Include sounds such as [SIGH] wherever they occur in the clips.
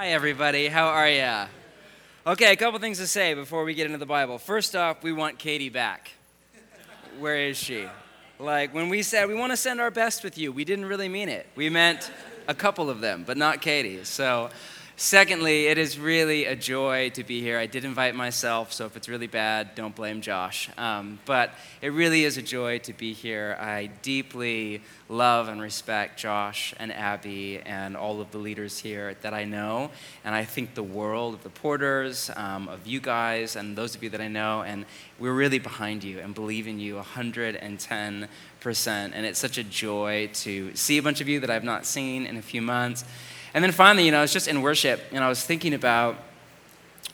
Hi, everybody. How are ya? Okay, a couple things to say before we get into the Bible. First off, we want Katie back. Where is she? Like, when we said we want to send our best with you, we didn't really mean it. We meant a couple of them, but not Katie. So, Secondly, it is really a joy to be here. I did invite myself, so if it's really bad, don't blame Josh. Um, but it really is a joy to be here. I deeply love and respect Josh and Abby and all of the leaders here that I know. And I think the world of the Porters, um, of you guys, and those of you that I know. And we're really behind you and believe in you 110%. And it's such a joy to see a bunch of you that I've not seen in a few months and then finally, you know, I was just in worship and I was thinking about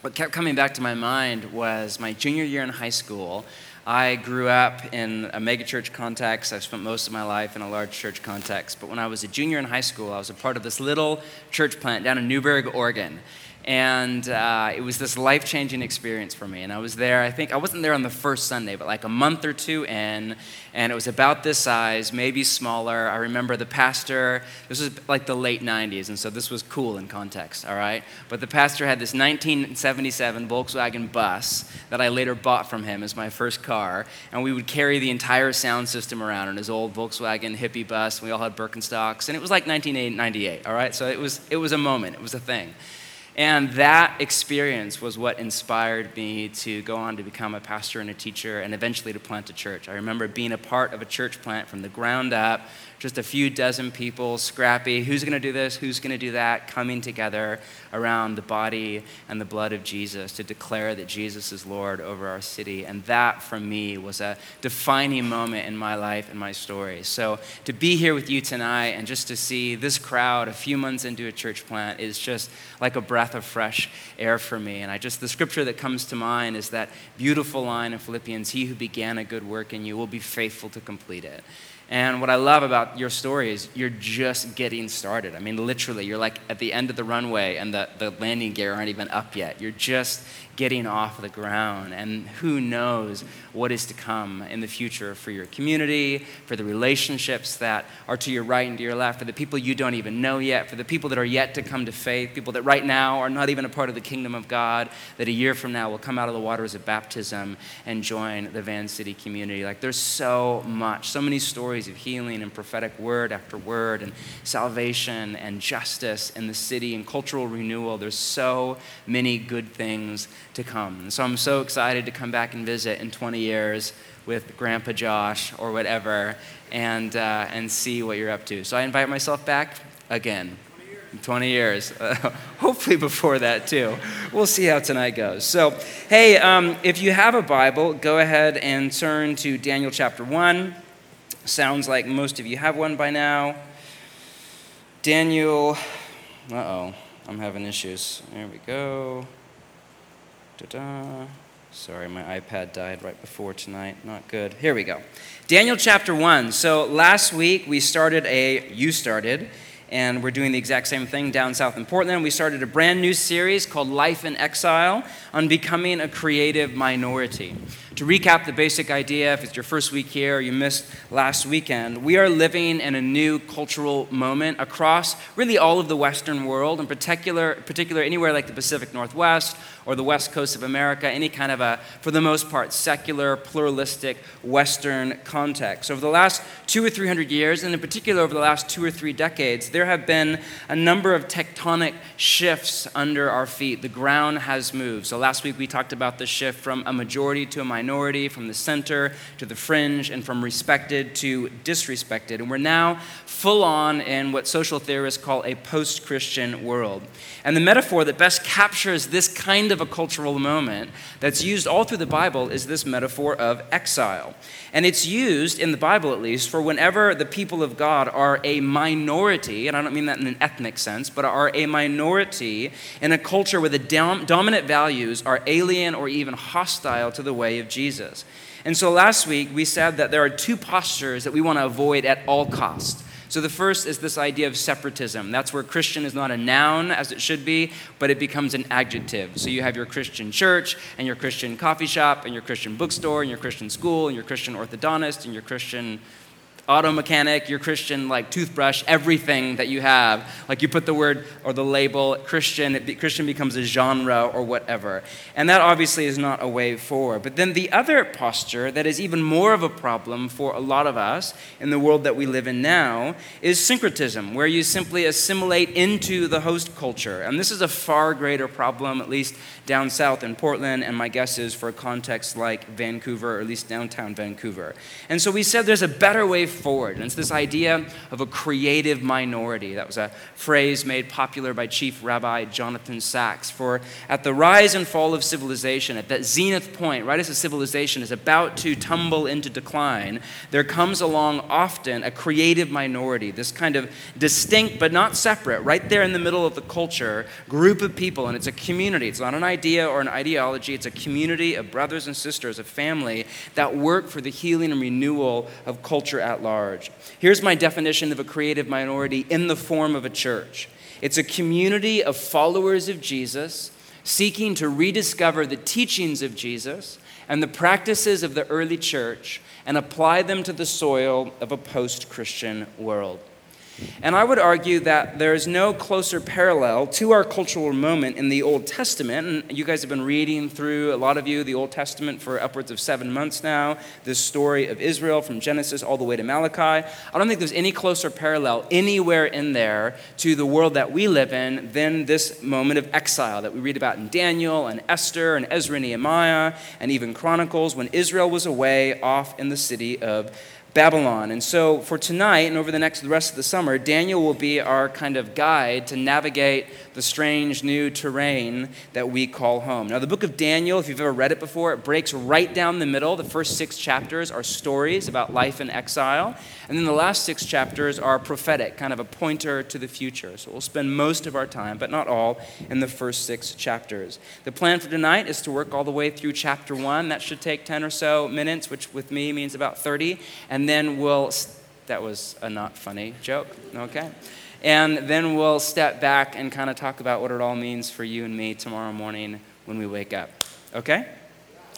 what kept coming back to my mind was my junior year in high school. I grew up in a megachurch context. I've spent most of my life in a large church context. But when I was a junior in high school, I was a part of this little church plant down in Newberg, Oregon. And uh, it was this life changing experience for me. And I was there, I think, I wasn't there on the first Sunday, but like a month or two in. And it was about this size, maybe smaller. I remember the pastor, this was like the late 90s, and so this was cool in context, all right? But the pastor had this 1977 Volkswagen bus that I later bought from him as my first car. And we would carry the entire sound system around in his old Volkswagen hippie bus. We all had Birkenstocks. And it was like 1998, all right? So it was, it was a moment, it was a thing. And that experience was what inspired me to go on to become a pastor and a teacher and eventually to plant a church. I remember being a part of a church plant from the ground up, just a few dozen people, scrappy, who's going to do this, who's going to do that, coming together around the body and the blood of Jesus to declare that Jesus is Lord over our city. And that, for me, was a defining moment in my life and my story. So to be here with you tonight and just to see this crowd a few months into a church plant is just like a breath of fresh air for me. And I just, the scripture that comes to mind is that beautiful line in Philippians He who began a good work in you will be faithful to complete it. And what I love about your story is you're just getting started. I mean, literally, you're like at the end of the runway and the, the landing gear aren't even up yet. You're just getting off the ground. And who knows what is to come in the future for your community, for the relationships that are to your right and to your left, for the people you don't even know yet, for the people that are yet to come to faith, people that right now are not even a part of the kingdom of God, that a year from now will come out of the waters of baptism and join the Van City community. Like there's so much, so many stories of healing and prophetic word after word and salvation and justice in the city and cultural renewal. There's so many good things to come. And so I'm so excited to come back and visit in 20 years with Grandpa Josh or whatever and, uh, and see what you're up to. So I invite myself back again. 20 years. Uh, [LAUGHS] hopefully before that, too. We'll see how tonight goes. So, hey, um, if you have a Bible, go ahead and turn to Daniel chapter 1. Sounds like most of you have one by now. Daniel, uh oh, I'm having issues. There we go. Da-da. Sorry, my iPad died right before tonight. Not good. Here we go. Daniel chapter 1. So last week we started a, you started, and we're doing the exact same thing down south in Portland. We started a brand new series called Life in Exile on becoming a creative minority. To recap the basic idea, if it's your first week here or you missed last weekend, we are living in a new cultural moment across really all of the Western world, in particular, particular anywhere like the Pacific Northwest or the West Coast of America, any kind of a, for the most part, secular, pluralistic Western context. Over the last two or three hundred years, and in particular over the last two or three decades, there have been a number of tectonic shifts under our feet. The ground has moved. So last week we talked about the shift from a majority to a minority minority, from the center to the fringe, and from respected to disrespected. And we're now full on in what social theorists call a post Christian world. And the metaphor that best captures this kind of a cultural moment that's used all through the Bible is this metaphor of exile. And it's used, in the Bible at least, for whenever the people of God are a minority, and I don't mean that in an ethnic sense, but are a minority in a culture where the dom- dominant values are alien or even hostile to the way of Jesus. And so last week we said that there are two postures that we want to avoid at all costs. So the first is this idea of separatism. That's where Christian is not a noun as it should be, but it becomes an adjective. So you have your Christian church and your Christian coffee shop and your Christian bookstore and your Christian school and your Christian orthodontist and your Christian auto mechanic, your Christian like toothbrush, everything that you have. Like you put the word or the label Christian, it, Christian becomes a genre or whatever. And that obviously is not a way forward. But then the other posture that is even more of a problem for a lot of us in the world that we live in now is syncretism, where you simply assimilate into the host culture. And this is a far greater problem, at least down south in Portland, and my guess is for a context like Vancouver, or at least downtown Vancouver. And so we said there's a better way forward. And it's this idea of a creative minority. That was a phrase made popular by Chief Rabbi Jonathan Sacks. For at the rise and fall of civilization, at that zenith point, right as a civilization is about to tumble into decline, there comes along often a creative minority, this kind of distinct but not separate, right there in the middle of the culture, group of people. And it's a community. It's not an idea or an ideology, it's a community of brothers and sisters, a family that work for the healing and renewal of culture at large. Here's my definition of a creative minority in the form of a church it's a community of followers of Jesus seeking to rediscover the teachings of Jesus and the practices of the early church and apply them to the soil of a post Christian world. And I would argue that there is no closer parallel to our cultural moment in the Old Testament. And you guys have been reading through, a lot of you, the Old Testament for upwards of seven months now, this story of Israel from Genesis all the way to Malachi. I don't think there's any closer parallel anywhere in there to the world that we live in than this moment of exile that we read about in Daniel and Esther and Ezra and Nehemiah and even Chronicles when Israel was away off in the city of Babylon. And so for tonight and over the next the rest of the summer, Daniel will be our kind of guide to navigate the strange new terrain that we call home. Now, the book of Daniel, if you've ever read it before, it breaks right down the middle. The first six chapters are stories about life in exile, and then the last six chapters are prophetic, kind of a pointer to the future. So we'll spend most of our time, but not all, in the first six chapters. The plan for tonight is to work all the way through chapter one. That should take 10 or so minutes, which with me means about 30. And then we'll, that was a not funny joke, okay? And then we'll step back and kind of talk about what it all means for you and me tomorrow morning when we wake up. Okay?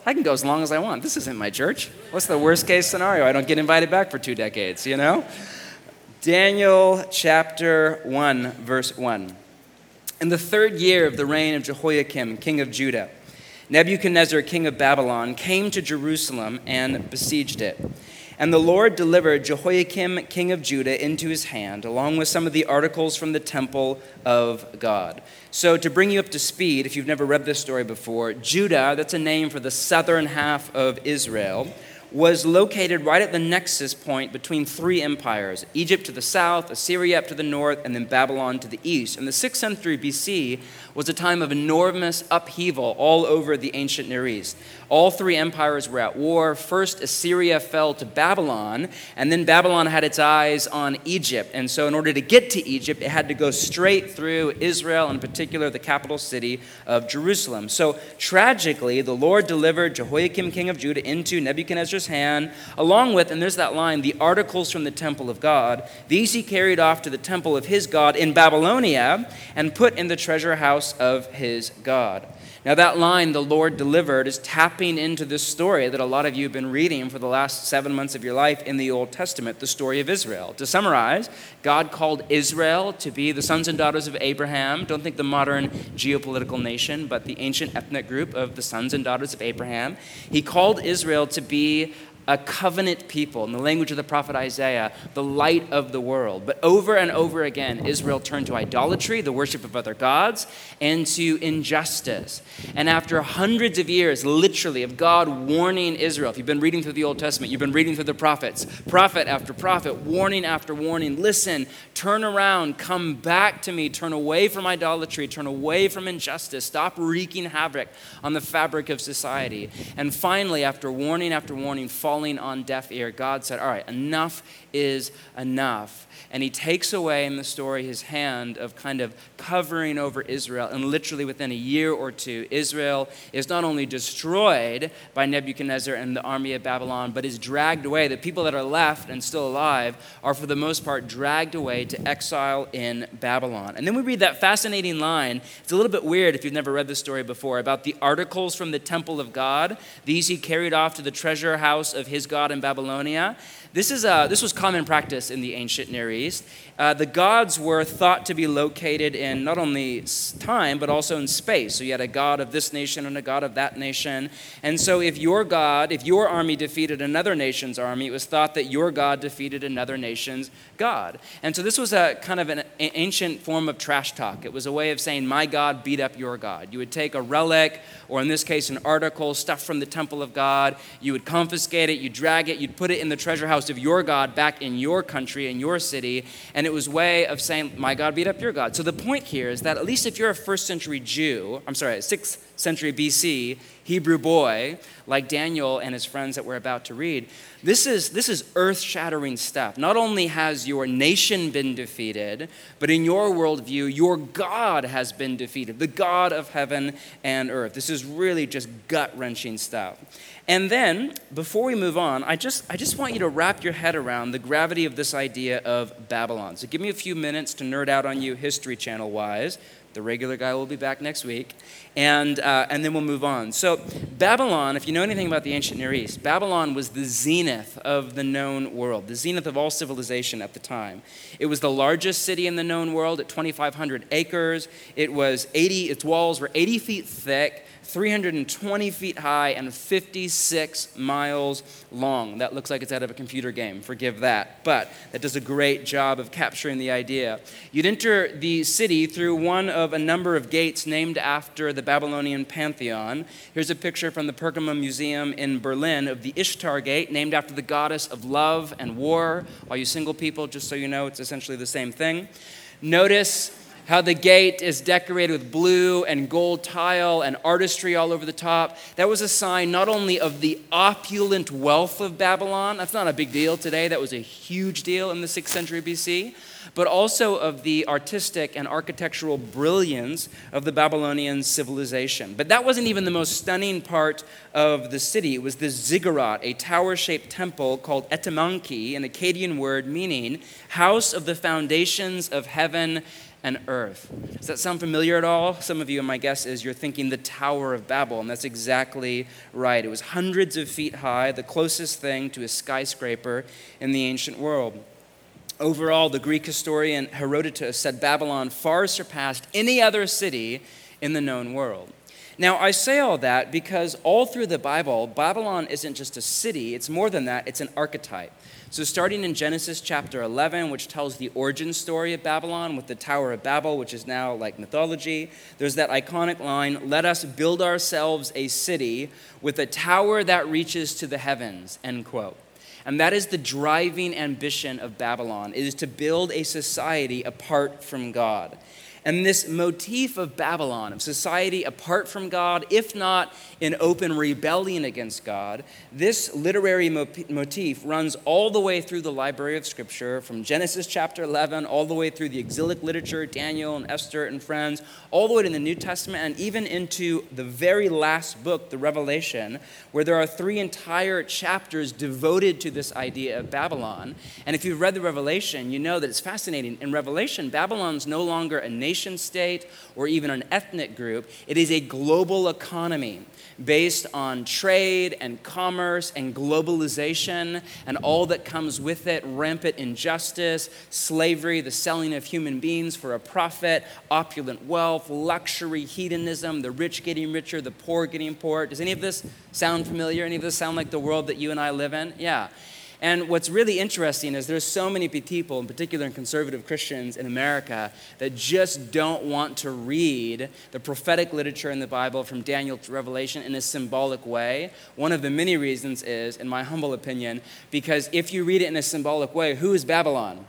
I can go as long as I want. This isn't my church. What's the worst case scenario? I don't get invited back for two decades, you know? Daniel chapter 1, verse 1. In the third year of the reign of Jehoiakim, king of Judah, Nebuchadnezzar, king of Babylon, came to Jerusalem and besieged it. And the Lord delivered Jehoiakim, king of Judah, into his hand, along with some of the articles from the temple of God. So, to bring you up to speed, if you've never read this story before, Judah, that's a name for the southern half of Israel was located right at the nexus point between three empires Egypt to the south, Assyria up to the north, and then Babylon to the east. And the 6th century BC was a time of enormous upheaval all over the ancient Near East. All three empires were at war. First, Assyria fell to Babylon, and then Babylon had its eyes on Egypt. And so, in order to get to Egypt, it had to go straight through Israel, in particular, the capital city of Jerusalem. So, tragically, the Lord delivered Jehoiakim, king of Judah, into Nebuchadnezzar's hand, along with, and there's that line, the articles from the temple of God. These he carried off to the temple of his God in Babylonia and put in the treasure house of his God. Now, that line, the Lord delivered, is tapping into this story that a lot of you have been reading for the last seven months of your life in the Old Testament, the story of Israel. To summarize, God called Israel to be the sons and daughters of Abraham. Don't think the modern geopolitical nation, but the ancient ethnic group of the sons and daughters of Abraham. He called Israel to be a covenant people, in the language of the prophet Isaiah, the light of the world. But over and over again, Israel turned to idolatry, the worship of other gods, and to injustice. And after hundreds of years, literally, of God warning Israel, if you've been reading through the Old Testament, you've been reading through the prophets, prophet after prophet, warning after warning, listen, turn around, come back to me, turn away from idolatry, turn away from injustice, stop wreaking havoc on the fabric of society. And finally, after warning after warning, fall falling on deaf ear, God said, All right, enough is enough. And he takes away in the story his hand of kind of covering over Israel. And literally within a year or two, Israel is not only destroyed by Nebuchadnezzar and the army of Babylon, but is dragged away. The people that are left and still alive are, for the most part, dragged away to exile in Babylon. And then we read that fascinating line. It's a little bit weird if you've never read this story before about the articles from the temple of God. These he carried off to the treasure house of his God in Babylonia. This, is a, this was common practice in the ancient Near East. Uh, the gods were thought to be located in not only time, but also in space. So you had a god of this nation and a god of that nation. And so if your God, if your army defeated another nation's army, it was thought that your God defeated another nation's God. And so this was a kind of an ancient form of trash talk. It was a way of saying, My God beat up your God. You would take a relic, or in this case, an article, stuff from the temple of God, you would confiscate it, you'd drag it, you'd put it in the treasure house of your God back in your country, in your city, and it was way of saying, My God beat up your God. So the point here is that at least if you're a first century Jew, I'm sorry, sixth century BC Hebrew boy like Daniel and his friends that we're about to read, this is, this is earth shattering stuff. Not only has your nation been defeated, but in your worldview, your God has been defeated, the God of heaven and earth. This is really just gut wrenching stuff. And then, before we move on, I just, I just want you to wrap your head around the gravity of this idea of Babylon. So give me a few minutes to nerd out on you, History Channel wise. The regular guy will be back next week. And, uh, and then we'll move on. So, Babylon, if you know anything about the ancient Near East, Babylon was the zenith of the known world, the zenith of all civilization at the time. It was the largest city in the known world at 2,500 acres. It was 80, its walls were 80 feet thick. 320 feet high and 56 miles long. That looks like it's out of a computer game, forgive that. But that does a great job of capturing the idea. You'd enter the city through one of a number of gates named after the Babylonian pantheon. Here's a picture from the Pergamon Museum in Berlin of the Ishtar Gate, named after the goddess of love and war. All you single people, just so you know, it's essentially the same thing. Notice how the gate is decorated with blue and gold tile and artistry all over the top. That was a sign not only of the opulent wealth of Babylon, that's not a big deal today, that was a huge deal in the 6th century BC, but also of the artistic and architectural brilliance of the Babylonian civilization. But that wasn't even the most stunning part of the city. It was the ziggurat, a tower shaped temple called Etemenanki, an Akkadian word meaning house of the foundations of heaven and earth. Does that sound familiar at all? Some of you, my guess is you're thinking the Tower of Babel, and that's exactly right. It was hundreds of feet high, the closest thing to a skyscraper in the ancient world. Overall, the Greek historian Herodotus said Babylon far surpassed any other city in the known world. Now, I say all that because all through the Bible, Babylon isn't just a city, it's more than that, it's an archetype. So, starting in Genesis chapter 11, which tells the origin story of Babylon with the Tower of Babel, which is now like mythology, there's that iconic line Let us build ourselves a city with a tower that reaches to the heavens, end quote. And that is the driving ambition of Babylon, it is to build a society apart from God. And this motif of Babylon, of society apart from God, if not in open rebellion against God, this literary motif runs all the way through the library of Scripture, from Genesis chapter 11, all the way through the exilic literature, Daniel and Esther and friends, all the way to the New Testament, and even into the very last book, the Revelation, where there are three entire chapters devoted to this idea of Babylon. And if you've read the Revelation, you know that it's fascinating. In Revelation, Babylon's no longer a nation nation state or even an ethnic group. It is a global economy based on trade and commerce and globalization and all that comes with it rampant injustice, slavery, the selling of human beings for a profit, opulent wealth, luxury, hedonism, the rich getting richer, the poor getting poorer. Does any of this sound familiar? Any of this sound like the world that you and I live in? Yeah. And what's really interesting is there's so many people, in particular in conservative Christians in America, that just don't want to read the prophetic literature in the Bible from Daniel to Revelation in a symbolic way. One of the many reasons is, in my humble opinion, because if you read it in a symbolic way, who is Babylon?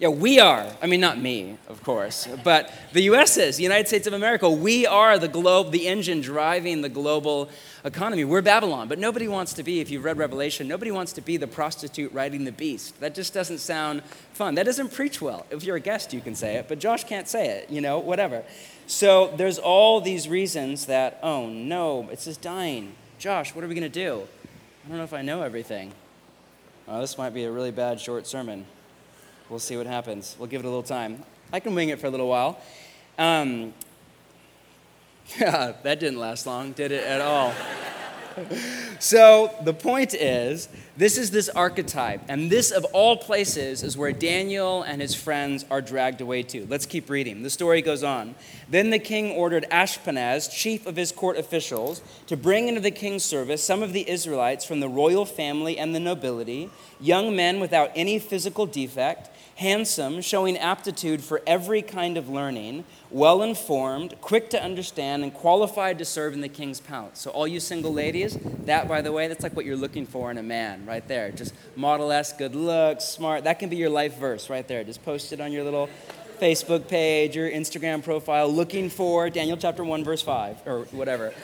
Yeah, we are. I mean, not me, of course, but the U.S. is, the United States of America. We are the globe, the engine driving the global economy. We're Babylon, but nobody wants to be, if you've read Revelation, nobody wants to be the prostitute riding the beast. That just doesn't sound fun. That doesn't preach well. If you're a guest, you can say it, but Josh can't say it, you know, whatever. So there's all these reasons that, oh no, it's just dying. Josh, what are we going to do? I don't know if I know everything. Oh, this might be a really bad short sermon. We'll see what happens. We'll give it a little time. I can wing it for a little while. Um, [LAUGHS] that didn't last long, did it at all? [LAUGHS] so the point is, this is this archetype, and this of all places is where Daniel and his friends are dragged away to. Let's keep reading. The story goes on. Then the king ordered Ashpenaz, chief of his court officials, to bring into the king's service some of the Israelites from the royal family and the nobility, young men without any physical defect handsome, showing aptitude for every kind of learning, well informed, quick to understand, and qualified to serve in the king's palace. So, all you single ladies, that, by the way, that's like what you're looking for in a man right there. Just model S, good looks, smart. That can be your life verse right there. Just post it on your little Facebook page, your Instagram profile, looking for Daniel chapter 1, verse 5, or whatever.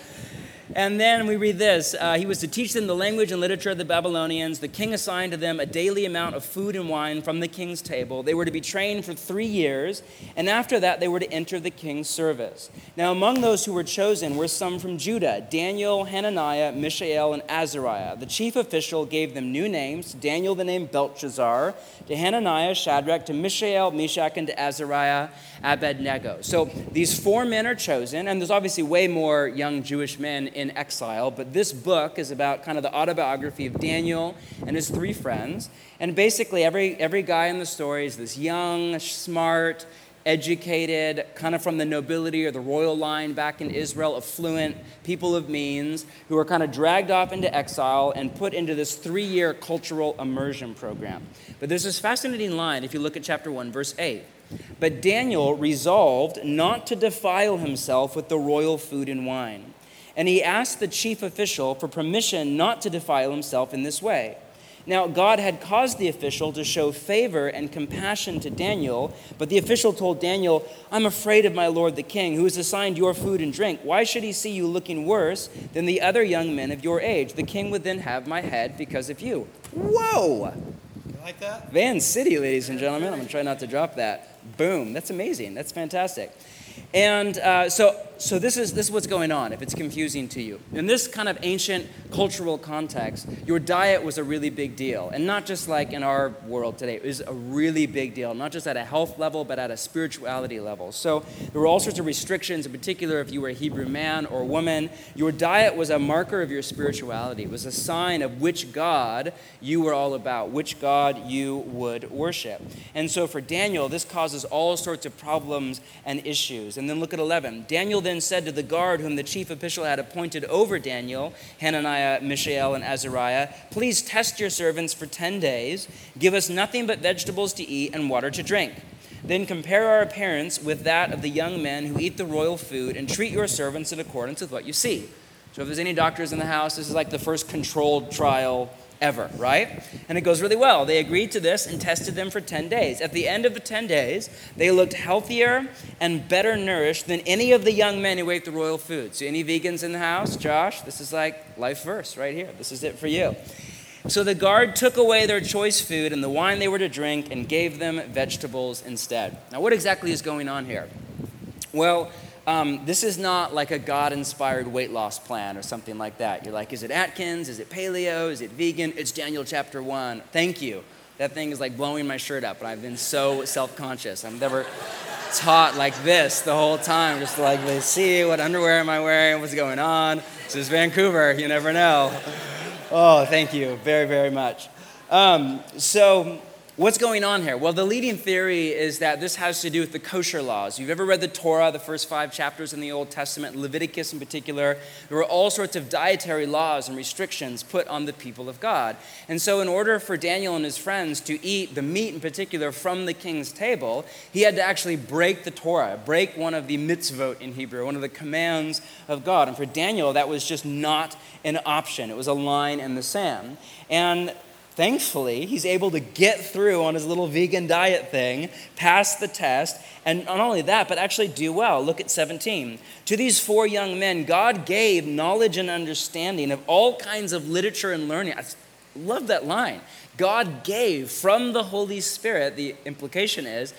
And then we read this uh, He was to teach them the language and literature of the Babylonians. The king assigned to them a daily amount of food and wine from the king's table. They were to be trained for three years, and after that, they were to enter the king's service. Now, among those who were chosen were some from Judah Daniel, Hananiah, Mishael, and Azariah. The chief official gave them new names Daniel, the name Belteshazzar, to Hananiah, Shadrach, to Mishael, Meshach, and to Azariah, Abednego. So these four men are chosen, and there's obviously way more young Jewish men in exile, but this book is about kind of the autobiography of Daniel and his three friends. And basically, every, every guy in the story is this young, smart, educated, kind of from the nobility or the royal line back in Israel, affluent people of means, who are kind of dragged off into exile and put into this three year cultural immersion program. But there's this fascinating line if you look at chapter 1, verse 8. But Daniel resolved not to defile himself with the royal food and wine and he asked the chief official for permission not to defile himself in this way. Now, God had caused the official to show favor and compassion to Daniel, but the official told Daniel, I'm afraid of my lord the king, who has assigned your food and drink. Why should he see you looking worse than the other young men of your age? The king would then have my head because of you. Whoa! You like that? Van City, ladies and gentlemen. I'm going to try not to drop that. Boom. That's amazing. That's fantastic. And uh, so, so this, is, this is what's going on if it's confusing to you. In this kind of ancient cultural context, your diet was a really big deal. And not just like in our world today, it was a really big deal, not just at a health level, but at a spirituality level. So there were all sorts of restrictions, in particular, if you were a Hebrew man or woman. Your diet was a marker of your spirituality, it was a sign of which God you were all about, which God you would worship. And so for Daniel, this causes all sorts of problems and issues. And then look at 11. Daniel then said to the guard whom the chief official had appointed over Daniel, Hananiah, Mishael, and Azariah, Please test your servants for 10 days. Give us nothing but vegetables to eat and water to drink. Then compare our appearance with that of the young men who eat the royal food and treat your servants in accordance with what you see. So, if there's any doctors in the house, this is like the first controlled trial ever, right? And it goes really well. They agreed to this and tested them for 10 days. At the end of the 10 days, they looked healthier and better nourished than any of the young men who ate the royal food. So, any vegans in the house? Josh, this is like life verse right here. This is it for you. So the guard took away their choice food and the wine they were to drink and gave them vegetables instead. Now, what exactly is going on here? Well, um, this is not like a God inspired weight loss plan or something like that. You're like, is it Atkins? Is it paleo? Is it vegan? It's Daniel chapter one. Thank you. That thing is like blowing my shirt up, and I've been so self conscious. I've never taught like this the whole time, just like, they see what underwear am I wearing, what's going on. This is Vancouver, you never know. Oh, thank you very, very much. Um, so, What's going on here? Well, the leading theory is that this has to do with the kosher laws. You've ever read the Torah, the first five chapters in the Old Testament, Leviticus in particular? There were all sorts of dietary laws and restrictions put on the people of God. And so, in order for Daniel and his friends to eat the meat in particular from the king's table, he had to actually break the Torah, break one of the mitzvot in Hebrew, one of the commands of God. And for Daniel, that was just not an option, it was a line in the sand. And thankfully, he's able to get through on his little vegan diet thing, pass the test, and not only that, but actually do well. Look at 17. To these four young men, God gave knowledge and understanding of all kinds of literature and learning. I love that line. God gave from the Holy Spirit, the implication is,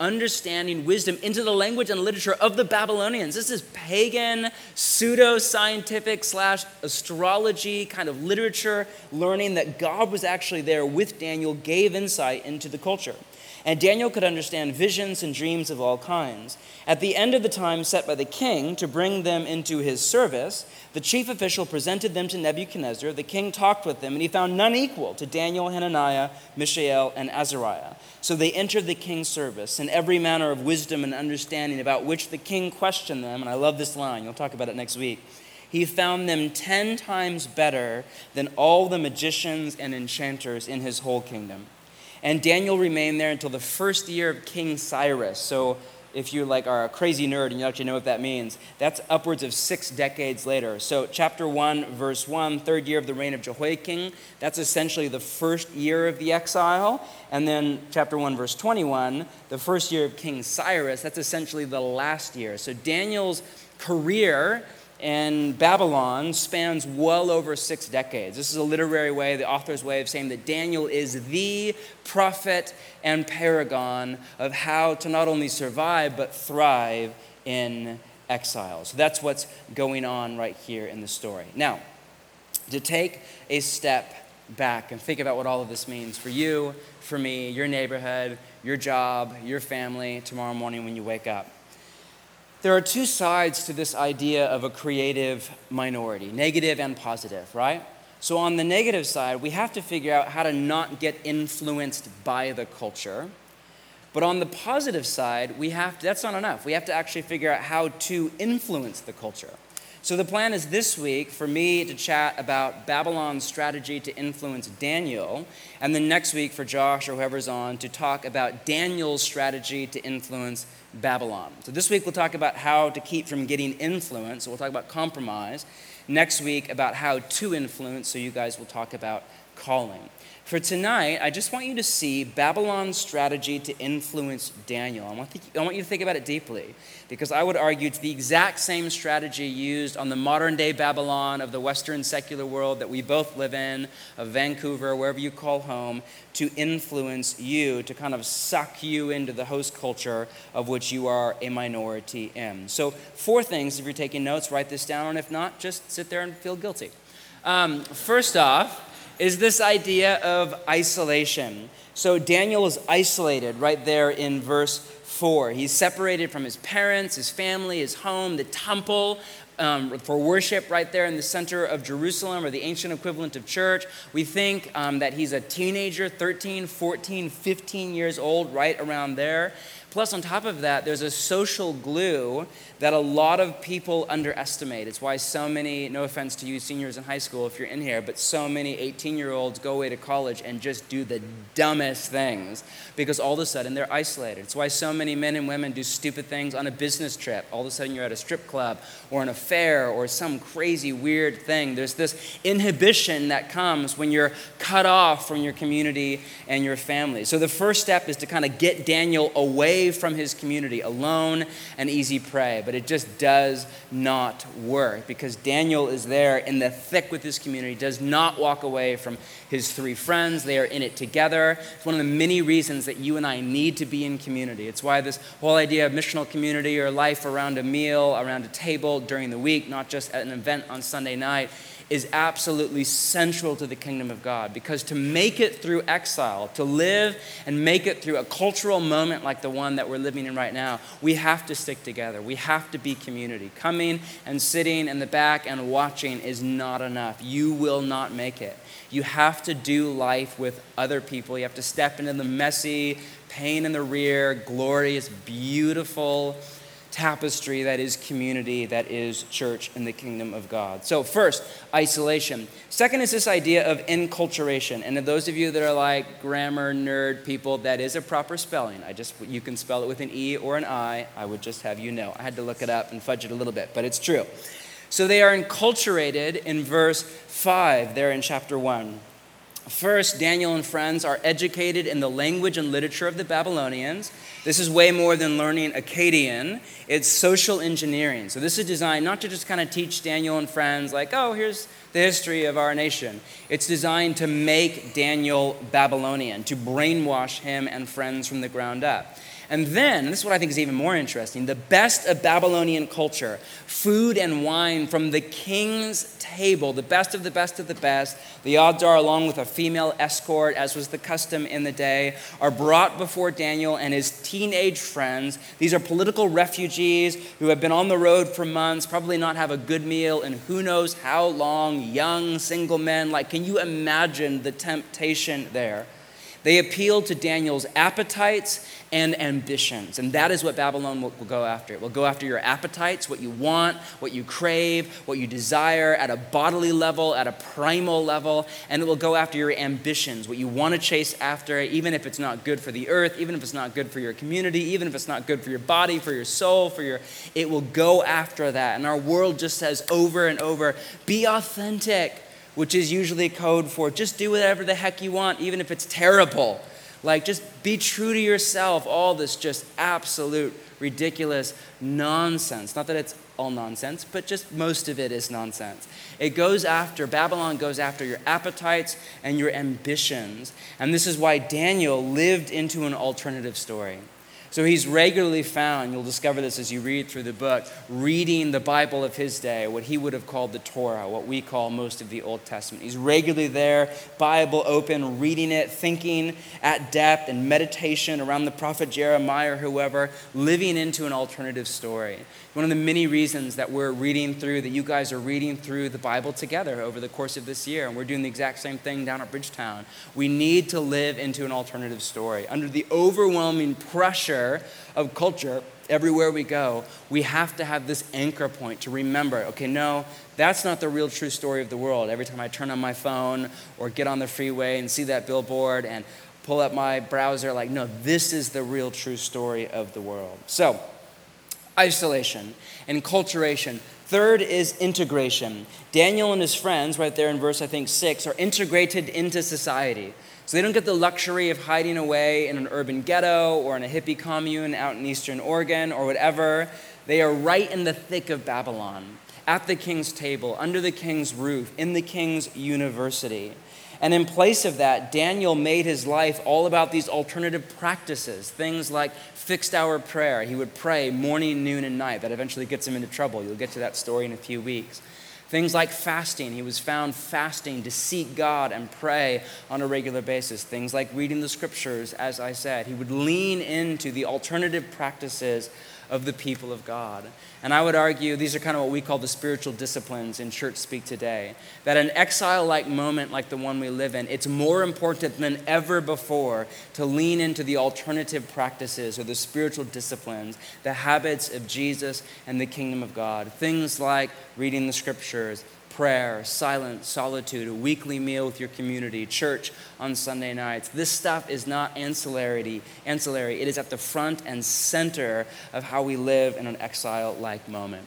understanding wisdom into the language and literature of the Babylonians. This is pagan, pseudo scientific slash astrology kind of literature learning that God was actually there with Daniel, gave insight into the culture. and Daniel could understand visions and dreams of all kinds. At the end of the time set by the king to bring them into his service, the chief official presented them to Nebuchadnezzar. The king talked with them, and he found none equal to Daniel, Hananiah, Mishael, and Azariah. So they entered the king's service in every manner of wisdom and understanding about which the king questioned them. And I love this line, you'll talk about it next week. He found them ten times better than all the magicians and enchanters in his whole kingdom. And Daniel remained there until the first year of King Cyrus. So if you like are a crazy nerd and you actually know what that means, that's upwards of six decades later. So chapter 1, verse 1, third year of the reign of Jehoiakim, that's essentially the first year of the exile. And then chapter 1, verse 21, the first year of King Cyrus, that's essentially the last year. So Daniel's career in Babylon spans well over six decades. This is a literary way, the author's way of saying that Daniel is the prophet and paragon of how to not only survive but thrive in exile. So that's what's going on right here in the story. Now, to take a step back and think about what all of this means for you, for me, your neighborhood, your job, your family tomorrow morning when you wake up. There are two sides to this idea of a creative minority negative and positive, right? So, on the negative side, we have to figure out how to not get influenced by the culture. But on the positive side, we have to, that's not enough. We have to actually figure out how to influence the culture. So, the plan is this week for me to chat about Babylon's strategy to influence Daniel, and then next week for Josh or whoever's on to talk about Daniel's strategy to influence Babylon. So this week we'll talk about how to keep from getting influence. So we'll talk about compromise. Next week about how to influence. So you guys will talk about calling. For tonight, I just want you to see Babylon's strategy to influence Daniel. I want, I want you to think about it deeply because I would argue it's the exact same strategy used on the modern day Babylon of the Western secular world that we both live in, of Vancouver, wherever you call home, to influence you, to kind of suck you into the host culture of which you are a minority in. So, four things, if you're taking notes, write this down, and if not, just sit there and feel guilty. Um, first off, is this idea of isolation. So Daniel is isolated right there in verse 4. He's separated from his parents, his family, his home, the temple. Um, for worship right there in the center of Jerusalem or the ancient equivalent of church. We think um, that he's a teenager, 13, 14, 15 years old, right around there. Plus, on top of that, there's a social glue that a lot of people underestimate. It's why so many, no offense to you seniors in high school if you're in here, but so many 18 year olds go away to college and just do the dumbest things because all of a sudden they're isolated. It's why so many men and women do stupid things on a business trip. All of a sudden you're at a strip club or an affair or some crazy weird thing. There's this inhibition that comes when you're cut off from your community and your family. So the first step is to kind of get Daniel away from his community, alone and easy prey but it just does not work because Daniel is there in the thick with his community, does not walk away from his three friends. They are in it together. It's one of the many reasons that you and I need to be in community. It's why this whole idea of missional community or life around a meal, around a table during the week, not just at an event on Sunday night, is absolutely central to the kingdom of God because to make it through exile, to live and make it through a cultural moment like the one that we're living in right now, we have to stick together. We have to be community. Coming and sitting in the back and watching is not enough. You will not make it. You have to do life with other people. You have to step into the messy, pain in the rear, glorious, beautiful tapestry that is community, that is church in the kingdom of God. So, first, isolation. Second is this idea of enculturation. And to those of you that are like grammar nerd people, that is a proper spelling. I just, you can spell it with an E or an I. I would just have you know. I had to look it up and fudge it a little bit, but it's true. So, they are enculturated in verse 5 there in chapter 1. First, Daniel and friends are educated in the language and literature of the Babylonians. This is way more than learning Akkadian, it's social engineering. So, this is designed not to just kind of teach Daniel and friends, like, oh, here's the history of our nation. It's designed to make Daniel Babylonian, to brainwash him and friends from the ground up. And then, this is what I think is even more interesting the best of Babylonian culture, food and wine from the king's table, the best of the best of the best. The odds are, along with a female escort, as was the custom in the day, are brought before Daniel and his teenage friends. These are political refugees who have been on the road for months, probably not have a good meal, and who knows how long, young, single men. Like, can you imagine the temptation there? They appeal to Daniel's appetites and ambitions. And that is what Babylon will, will, go after. It will go after your appetites, what you want, what you crave, what you desire at a bodily level, at a primal level. And it will go after your ambitions, what you want to chase after, even if it's not good for the earth, even if it's not good for your community, even if it's not good for your body, for your soul, for your. It will go after that. And our world just says over and over be authentic which is usually code for just do whatever the heck you want, even if it's terrible. Like, just be true to yourself. All this just absolute, ridiculous nonsense. Not that it's all nonsense, but just most of it is nonsense. It goes after, Babylon goes after your appetites and your ambitions. And this is why Daniel lived into an alternative story. So he's regularly found, you'll discover this as you read through the book, reading the Bible of his day, what he would have called the Torah, what we call most of the Old Testament. He's regularly there, Bible open, reading it, thinking at depth and meditation around the prophet Jeremiah or whoever, living into an alternative story. One of the many reasons that we're reading through, that you guys are reading through the Bible together over the course of this year, and we're doing the exact same thing down at Bridgetown. We need to live into an alternative story. Under the overwhelming pressure of culture, everywhere we go, we have to have this anchor point to remember okay, no, that's not the real true story of the world. Every time I turn on my phone or get on the freeway and see that billboard and pull up my browser, like, no, this is the real true story of the world. So, isolation, and enculturation. Third is integration. Daniel and his friends, right there in verse, I think, six, are integrated into society. So they don't get the luxury of hiding away in an urban ghetto or in a hippie commune out in eastern Oregon or whatever. They are right in the thick of Babylon, at the king's table, under the king's roof, in the king's university. And in place of that, Daniel made his life all about these alternative practices, things like fixed hour prayer. He would pray morning, noon, and night. That eventually gets him into trouble. You'll get to that story in a few weeks. Things like fasting. He was found fasting to seek God and pray on a regular basis. Things like reading the scriptures, as I said. He would lean into the alternative practices of the people of God. And I would argue these are kind of what we call the spiritual disciplines in church speak today. That an exile like moment like the one we live in, it's more important than ever before to lean into the alternative practices or the spiritual disciplines, the habits of Jesus and the kingdom of God. Things like reading the scriptures, prayer, silence, solitude, a weekly meal with your community, church on Sunday nights. This stuff is not ancillary, ancillary. It is at the front and center of how we live in an exile like moment.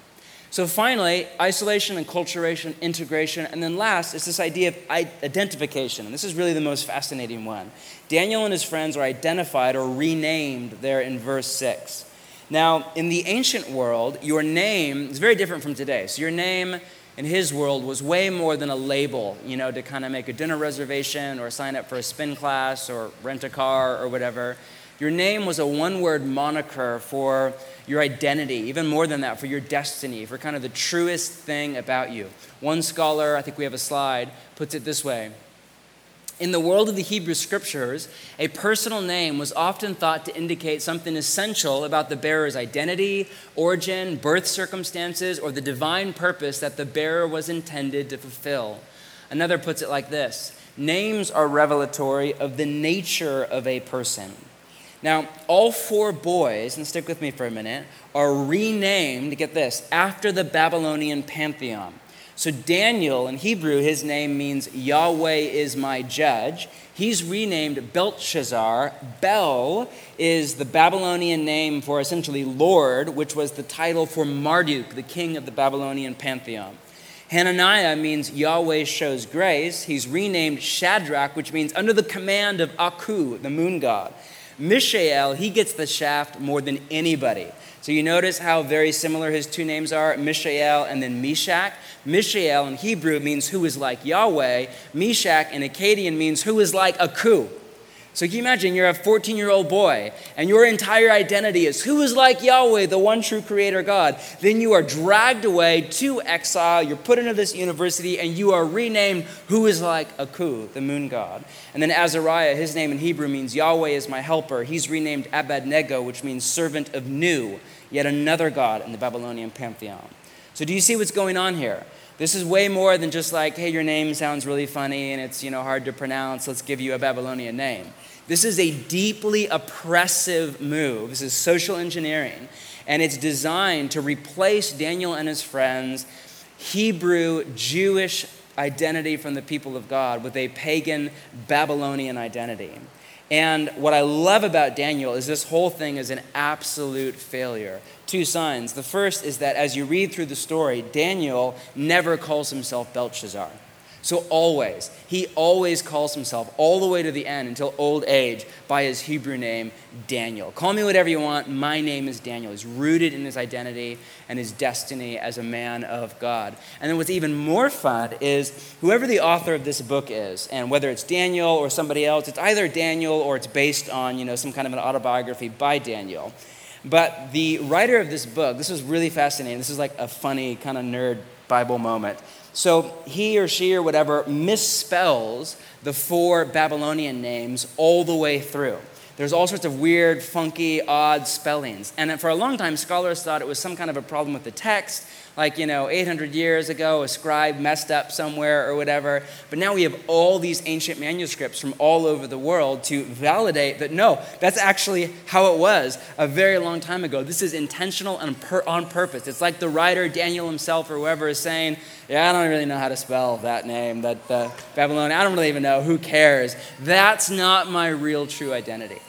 So, finally, isolation, enculturation, integration, and then last is this idea of identification. And this is really the most fascinating one. Daniel and his friends are identified or renamed there in verse 6. Now, in the ancient world, your name is very different from today. So, your name in his world was way more than a label, you know, to kind of make a dinner reservation or sign up for a spin class or rent a car or whatever. Your name was a one word moniker for your identity, even more than that, for your destiny, for kind of the truest thing about you. One scholar, I think we have a slide, puts it this way in the world of the Hebrew scriptures, a personal name was often thought to indicate something essential about the bearer's identity, origin, birth circumstances, or the divine purpose that the bearer was intended to fulfill. Another puts it like this Names are revelatory of the nature of a person. Now, all four boys, and stick with me for a minute, are renamed, get this, after the Babylonian pantheon. So, Daniel in Hebrew, his name means Yahweh is my judge. He's renamed Belshazzar. Bel is the Babylonian name for essentially Lord, which was the title for Marduk, the king of the Babylonian pantheon. Hananiah means Yahweh shows grace. He's renamed Shadrach, which means under the command of Aku, the moon god. Mishael, he gets the shaft more than anybody. So you notice how very similar his two names are, Mishael and then Meshach. Mishael in Hebrew means who is like Yahweh. Meshach in Akkadian means who is like Aku. So can you imagine you're a 14 year old boy and your entire identity is who is like Yahweh, the one true creator God. Then you are dragged away to exile, you're put into this university, and you are renamed who is like Aku, the moon god. And then Azariah, his name in Hebrew means Yahweh is my helper. He's renamed Abednego, which means servant of Nu, yet another god in the Babylonian pantheon. So do you see what's going on here? This is way more than just like, hey, your name sounds really funny and it's you know hard to pronounce. Let's give you a Babylonian name. This is a deeply oppressive move. This is social engineering, and it's designed to replace Daniel and his friends' Hebrew Jewish identity from the people of God with a pagan Babylonian identity. And what I love about Daniel is this whole thing is an absolute failure. Two signs. The first is that as you read through the story, Daniel never calls himself Belteshazzar. So always, he always calls himself all the way to the end until old age by his Hebrew name, Daniel. Call me whatever you want. My name is Daniel. He's rooted in his identity and his destiny as a man of God. And then what's even more fun is whoever the author of this book is, and whether it's Daniel or somebody else, it's either Daniel or it's based on, you know, some kind of an autobiography by Daniel. But the writer of this book, this was really fascinating. This is like a funny kind of nerd Bible moment. So he or she or whatever misspells the four Babylonian names all the way through. There's all sorts of weird, funky, odd spellings. And for a long time, scholars thought it was some kind of a problem with the text like, you know, 800 years ago, a scribe messed up somewhere or whatever. But now we have all these ancient manuscripts from all over the world to validate that no, that's actually how it was a very long time ago. This is intentional and on purpose. It's like the writer Daniel himself or whoever is saying, yeah, I don't really know how to spell that name, that uh, Babylonian. I don't really even know. Who cares? That's not my real true identity.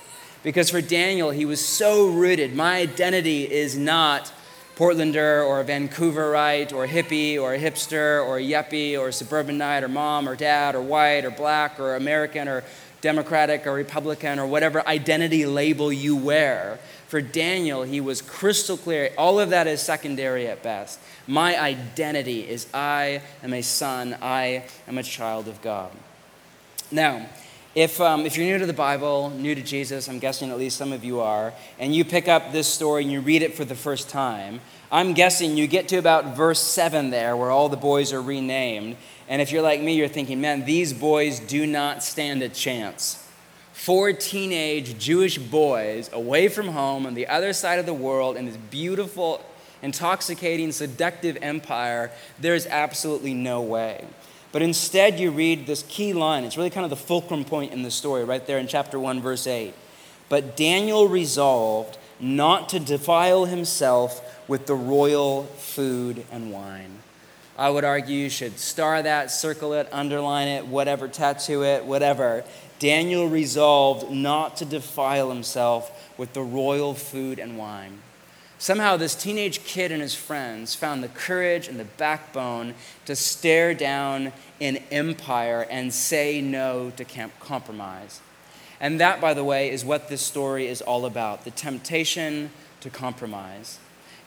Because for Daniel, he was so rooted. My identity is not Portlander or a Vancouverite or a hippie or a hipster or a yuppie or a suburbanite or mom or dad or white or black or American or Democratic or Republican or whatever identity label you wear. For Daniel, he was crystal clear. All of that is secondary at best. My identity is I am a son, I am a child of God. Now, if, um, if you're new to the Bible, new to Jesus, I'm guessing at least some of you are, and you pick up this story and you read it for the first time, I'm guessing you get to about verse 7 there where all the boys are renamed. And if you're like me, you're thinking, man, these boys do not stand a chance. Four teenage Jewish boys away from home on the other side of the world in this beautiful, intoxicating, seductive empire, there's absolutely no way. But instead, you read this key line. It's really kind of the fulcrum point in the story, right there in chapter 1, verse 8. But Daniel resolved not to defile himself with the royal food and wine. I would argue you should star that, circle it, underline it, whatever, tattoo it, whatever. Daniel resolved not to defile himself with the royal food and wine. Somehow, this teenage kid and his friends found the courage and the backbone to stare down an empire and say no to camp compromise. And that, by the way, is what this story is all about the temptation to compromise.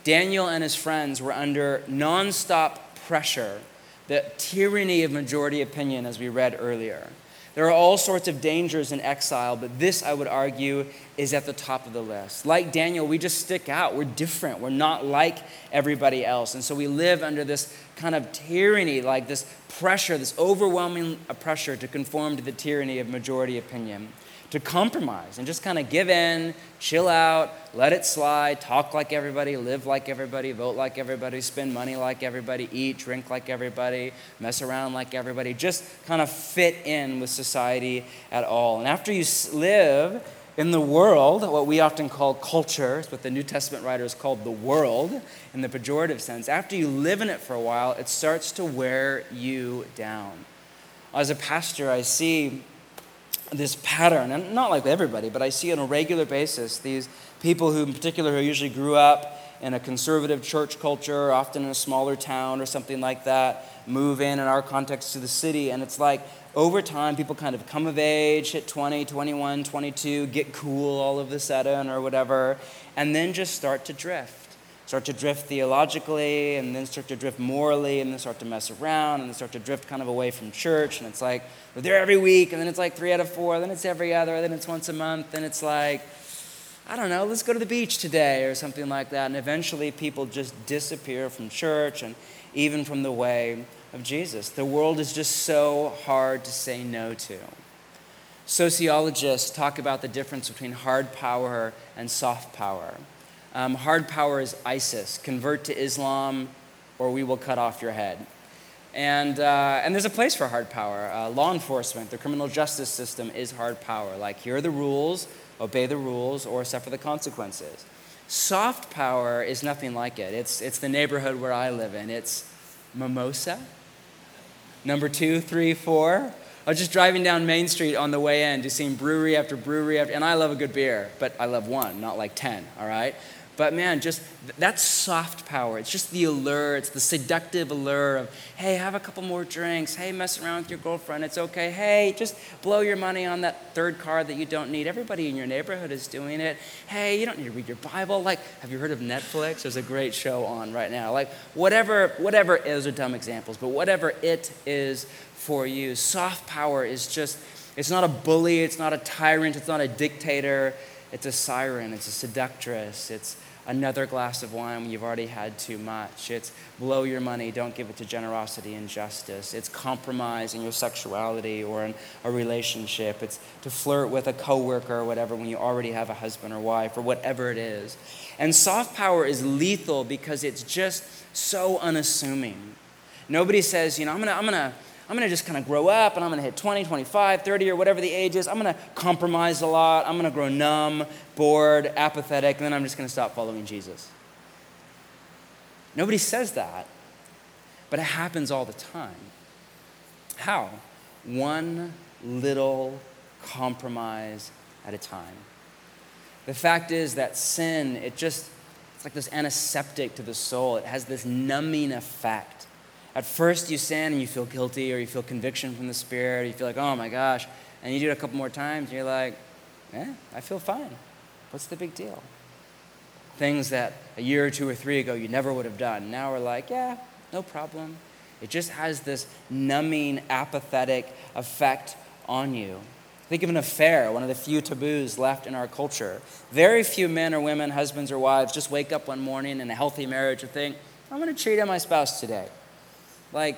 Daniel and his friends were under nonstop pressure, the tyranny of majority opinion, as we read earlier. There are all sorts of dangers in exile, but this, I would argue, is at the top of the list. Like Daniel, we just stick out. We're different. We're not like everybody else. And so we live under this kind of tyranny, like this pressure, this overwhelming pressure to conform to the tyranny of majority opinion to compromise and just kind of give in, chill out, let it slide, talk like everybody, live like everybody, vote like everybody, spend money like everybody, eat, drink like everybody, mess around like everybody, just kind of fit in with society at all. And after you live in the world, what we often call culture, what the New Testament writers called the world in the pejorative sense, after you live in it for a while, it starts to wear you down. As a pastor, I see this pattern, and not like everybody, but I see on a regular basis these people who, in particular, who usually grew up in a conservative church culture, often in a smaller town or something like that, move in, in our context, to the city. And it's like over time, people kind of come of age, hit 20, 21, 22, get cool all of a sudden or whatever, and then just start to drift. Start to drift theologically, and then start to drift morally, and then start to mess around, and then start to drift kind of away from church. And it's like, we're there every week, and then it's like three out of four, then it's every other, then it's once a month, then it's like, I don't know, let's go to the beach today, or something like that. And eventually people just disappear from church and even from the way of Jesus. The world is just so hard to say no to. Sociologists talk about the difference between hard power and soft power. Um, hard power is ISIS convert to Islam, or we will cut off your head. And, uh, and there's a place for hard power. Uh, law enforcement, the criminal justice system is hard power. Like, here are the rules, obey the rules, or suffer the consequences. Soft power is nothing like it. It's, it's the neighborhood where I live in. It's mimosa, number two, three, four. I was just driving down Main Street on the way in, just seeing brewery after brewery after, and I love a good beer, but I love one, not like 10, all right? But man, just that's soft power. It's just the allure, it's the seductive allure of, hey, have a couple more drinks. Hey, mess around with your girlfriend. It's okay. Hey, just blow your money on that third car that you don't need. Everybody in your neighborhood is doing it. Hey, you don't need to read your Bible. Like, have you heard of Netflix? There's a great show on right now. Like, whatever, whatever, those are dumb examples, but whatever it is for you, soft power is just, it's not a bully, it's not a tyrant, it's not a dictator. It's a siren, it's a seductress, it's another glass of wine when you've already had too much. It's blow your money, don't give it to generosity and justice. It's compromise in your sexuality or in a relationship. It's to flirt with a coworker or whatever when you already have a husband or wife or whatever it is. And soft power is lethal because it's just so unassuming. Nobody says, you know, I'm gonna, I'm gonna, I'm going to just kind of grow up and I'm going to hit 20, 25, 30, or whatever the age is. I'm going to compromise a lot. I'm going to grow numb, bored, apathetic, and then I'm just going to stop following Jesus. Nobody says that, but it happens all the time. How? One little compromise at a time. The fact is that sin, it just, it's like this antiseptic to the soul. It has this numbing effect at first, you sin and you feel guilty or you feel conviction from the Spirit. You feel like, oh my gosh. And you do it a couple more times and you're like, eh, I feel fine. What's the big deal? Things that a year or two or three ago you never would have done. Now we're like, yeah, no problem. It just has this numbing, apathetic effect on you. Think of an affair, one of the few taboos left in our culture. Very few men or women, husbands or wives, just wake up one morning in a healthy marriage and think, I'm going to cheat on my spouse today. Like,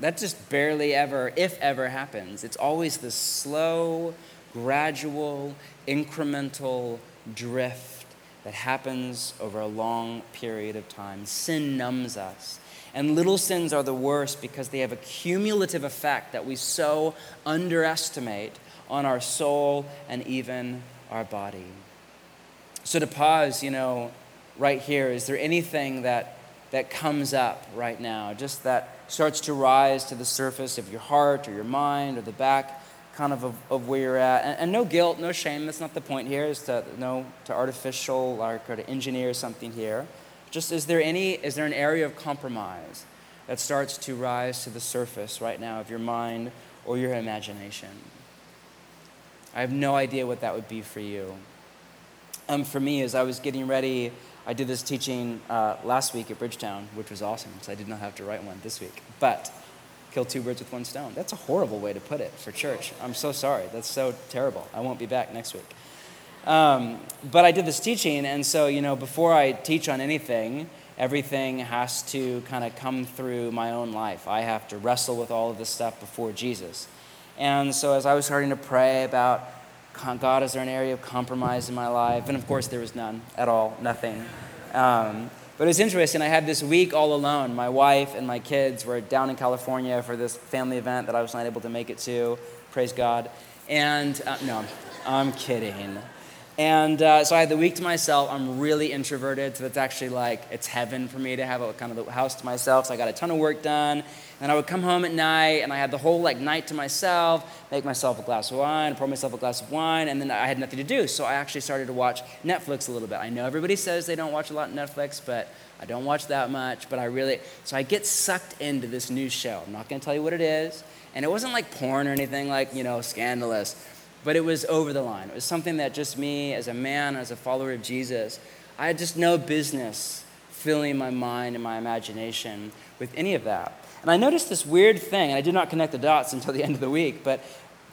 that just barely ever, if ever, happens. It's always this slow, gradual, incremental drift that happens over a long period of time. Sin numbs us. And little sins are the worst because they have a cumulative effect that we so underestimate on our soul and even our body. So, to pause, you know, right here, is there anything that, that comes up right now? Just that starts to rise to the surface of your heart or your mind or the back kind of of, of where you're at. And, and, no guilt, no shame. That's not the point here, is to, no, to artificial like, or to engineer something here. Just is there any, is there an area of compromise that starts to rise to the surface right now of your mind or your imagination? I have no idea what that would be for you. Um, for me, as I was getting ready I did this teaching uh, last week at Bridgetown, which was awesome, so I did not have to write one this week. But kill two birds with one stone. That's a horrible way to put it for church. I'm so sorry. That's so terrible. I won't be back next week. Um, but I did this teaching, and so, you know, before I teach on anything, everything has to kind of come through my own life. I have to wrestle with all of this stuff before Jesus. And so, as I was starting to pray about God, is there an area of compromise in my life? And of course, there was none at all, nothing. Um, but it was interesting. I had this week all alone. My wife and my kids were down in California for this family event that I was not able to make it to. Praise God. And uh, no, I'm kidding. And uh, so I had the week to myself. I'm really introverted, so it's actually like it's heaven for me to have a kind of the house to myself. So I got a ton of work done. And I would come home at night, and I had the whole like night to myself, make myself a glass of wine, pour myself a glass of wine, and then I had nothing to do. So I actually started to watch Netflix a little bit. I know everybody says they don't watch a lot of Netflix, but I don't watch that much. But I really, so I get sucked into this new show. I'm not going to tell you what it is, and it wasn't like porn or anything like you know scandalous but it was over the line. It was something that just me, as a man, as a follower of Jesus, I had just no business filling my mind and my imagination with any of that. And I noticed this weird thing, and I did not connect the dots until the end of the week, but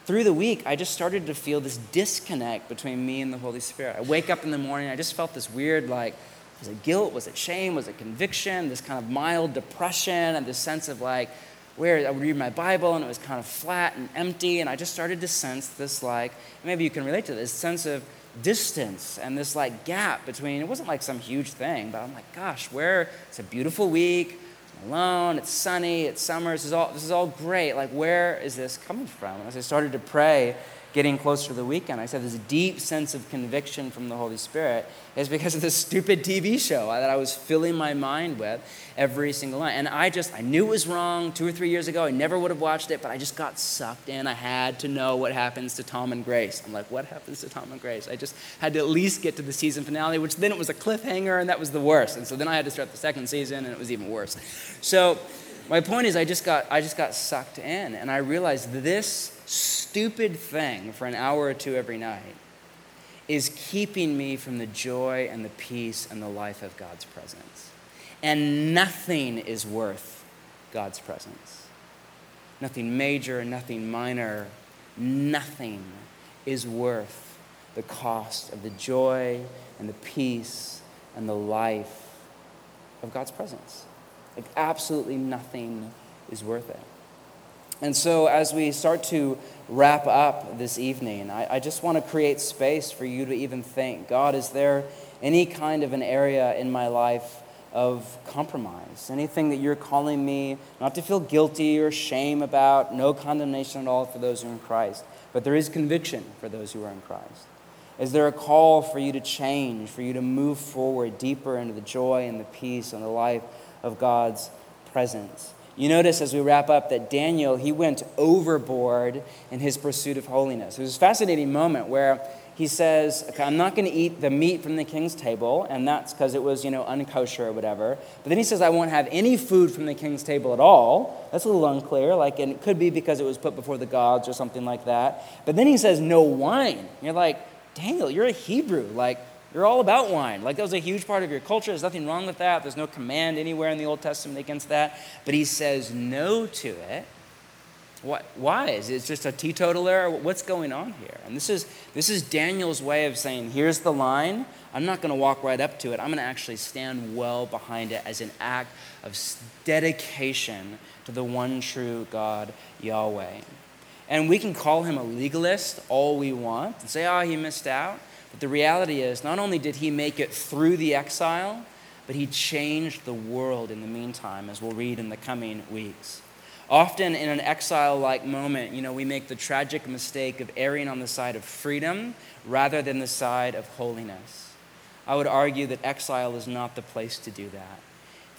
through the week, I just started to feel this disconnect between me and the Holy Spirit. I wake up in the morning, I just felt this weird, like, was it guilt? Was it shame? Was it conviction? This kind of mild depression and this sense of like, where I would read my Bible and it was kind of flat and empty, and I just started to sense this like, maybe you can relate to this sense of distance and this like gap between. It wasn't like some huge thing, but I'm like, gosh, where? It's a beautiful week. I'm alone. It's sunny. It's summer. This is all. This is all great. Like, where is this coming from? And as I started to pray, getting closer to the weekend, I said this deep sense of conviction from the Holy Spirit is because of this stupid TV show that I was filling my mind with every single night. And I just, I knew it was wrong two or three years ago. I never would have watched it, but I just got sucked in. I had to know what happens to Tom and Grace. I'm like, what happens to Tom and Grace? I just had to at least get to the season finale, which then it was a cliffhanger, and that was the worst. And so then I had to start the second season, and it was even worse. So, my point is I just got I just got sucked in and I realized this stupid thing for an hour or two every night is keeping me from the joy and the peace and the life of God's presence. And nothing is worth God's presence. Nothing major, nothing minor, nothing is worth the cost of the joy and the peace and the life of God's presence. Like, absolutely nothing is worth it. And so, as we start to wrap up this evening, I, I just want to create space for you to even think God, is there any kind of an area in my life of compromise? Anything that you're calling me not to feel guilty or shame about? No condemnation at all for those who are in Christ, but there is conviction for those who are in Christ. Is there a call for you to change, for you to move forward deeper into the joy and the peace and the life of God's presence? You notice as we wrap up that Daniel, he went overboard in his pursuit of holiness. It was a fascinating moment where he says, okay, I'm not going to eat the meat from the king's table, and that's because it was, you know, unkosher or whatever. But then he says, I won't have any food from the king's table at all. That's a little unclear, like, and it could be because it was put before the gods or something like that. But then he says, no wine. You're like, Daniel, you're a Hebrew. Like, you're all about wine. Like that was a huge part of your culture. There's nothing wrong with that. There's no command anywhere in the Old Testament against that. But he says no to it. What, why? Is it just a teetotaler? What's going on here? And this is, this is Daniel's way of saying, here's the line. I'm not going to walk right up to it. I'm going to actually stand well behind it as an act of dedication to the one true God, Yahweh. And we can call him a legalist all we want and say, oh, he missed out. But the reality is, not only did he make it through the exile, but he changed the world in the meantime, as we'll read in the coming weeks. Often in an exile like moment, you know, we make the tragic mistake of erring on the side of freedom rather than the side of holiness. I would argue that exile is not the place to do that.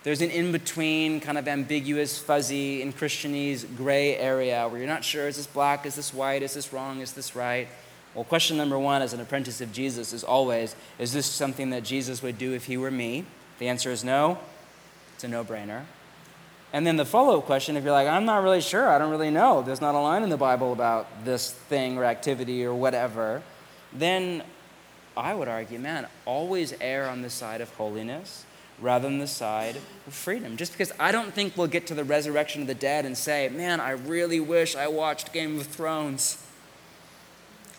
There's an in between, kind of ambiguous, fuzzy, in Christianese, gray area where you're not sure is this black, is this white, is this wrong, is this right? Well, question number one as an apprentice of Jesus is always is this something that Jesus would do if he were me? The answer is no. It's a no brainer. And then the follow up question if you're like, I'm not really sure, I don't really know, there's not a line in the Bible about this thing or activity or whatever, then I would argue, man, always err on the side of holiness rather than the side of freedom. Just because I don't think we'll get to the resurrection of the dead and say, man, I really wish I watched Game of Thrones.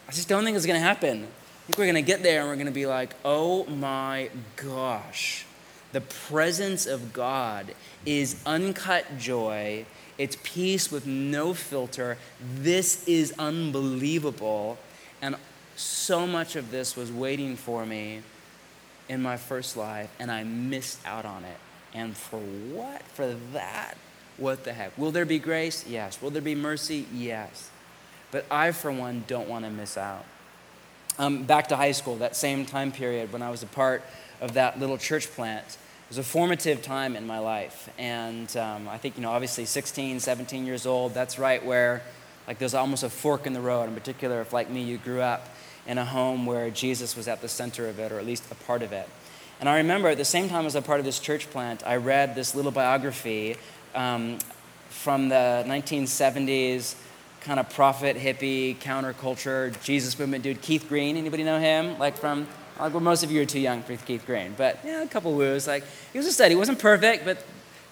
I just don't think it's going to happen. I think we're going to get there and we're going to be like, oh my gosh, the presence of God is uncut joy. It's peace with no filter. This is unbelievable. And so much of this was waiting for me in my first life, and I missed out on it. And for what? For that? What the heck? Will there be grace? Yes. Will there be mercy? Yes. But I, for one, don't want to miss out. Um, back to high school, that same time period when I was a part of that little church plant, it was a formative time in my life. And um, I think, you know, obviously 16, 17 years old, that's right where, like, there's almost a fork in the road, in particular, if, like me, you grew up in a home where Jesus was at the center of it, or at least a part of it. And I remember at the same time as a part of this church plant, I read this little biography um, from the 1970s kind of prophet, hippie, counterculture, Jesus movement dude, Keith Green. Anybody know him? Like from Like, well, most of you are too young for Keith Green, but yeah, a couple of woos. Like, he was a study. He wasn't perfect, but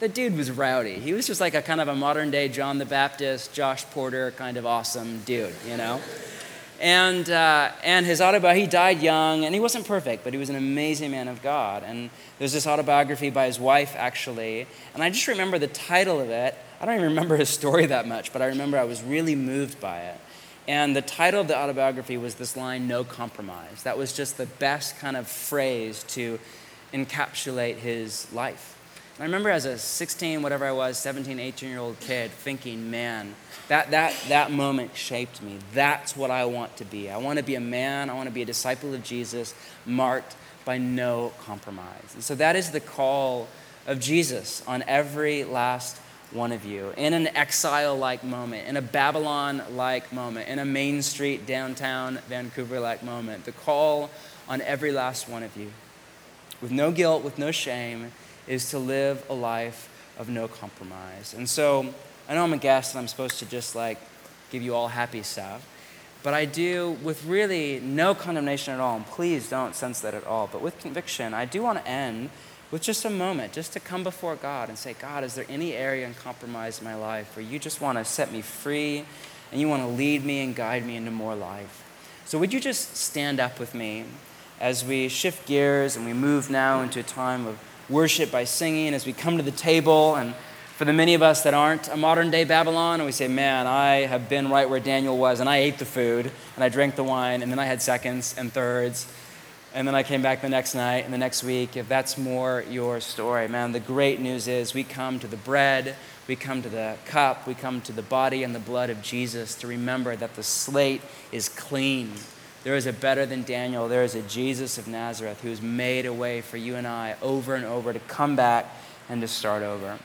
the dude was rowdy. He was just like a kind of a modern day John the Baptist, Josh Porter kind of awesome dude, you know? And, uh, and his autobiography, he died young, and he wasn't perfect, but he was an amazing man of God. And there's this autobiography by his wife, actually. And I just remember the title of it. I don't even remember his story that much, but I remember I was really moved by it. And the title of the autobiography was this line, No Compromise. That was just the best kind of phrase to encapsulate his life. And I remember as a 16, whatever I was, 17, 18 year old kid thinking, man, that, that, that moment shaped me. That's what I want to be. I want to be a man, I want to be a disciple of Jesus, marked by no compromise. And so that is the call of Jesus on every last one of you in an exile like moment, in a Babylon like moment, in a Main Street, downtown Vancouver like moment. The call on every last one of you, with no guilt, with no shame, is to live a life of no compromise. And so I know I'm a guest and I'm supposed to just like give you all happy stuff, but I do with really no condemnation at all. And please don't sense that at all. But with conviction, I do want to end with just a moment, just to come before God and say, God, is there any area in compromise in my life where you just want to set me free and you want to lead me and guide me into more life? So, would you just stand up with me as we shift gears and we move now into a time of worship by singing as we come to the table? And for the many of us that aren't a modern day Babylon, and we say, Man, I have been right where Daniel was, and I ate the food, and I drank the wine, and then I had seconds and thirds and then I came back the next night and the next week, if that's more your story, man, the great news is we come to the bread, we come to the cup, we come to the body and the blood of Jesus to remember that the slate is clean. There is a better than Daniel. There is a Jesus of Nazareth who has made a way for you and I over and over to come back and to start over.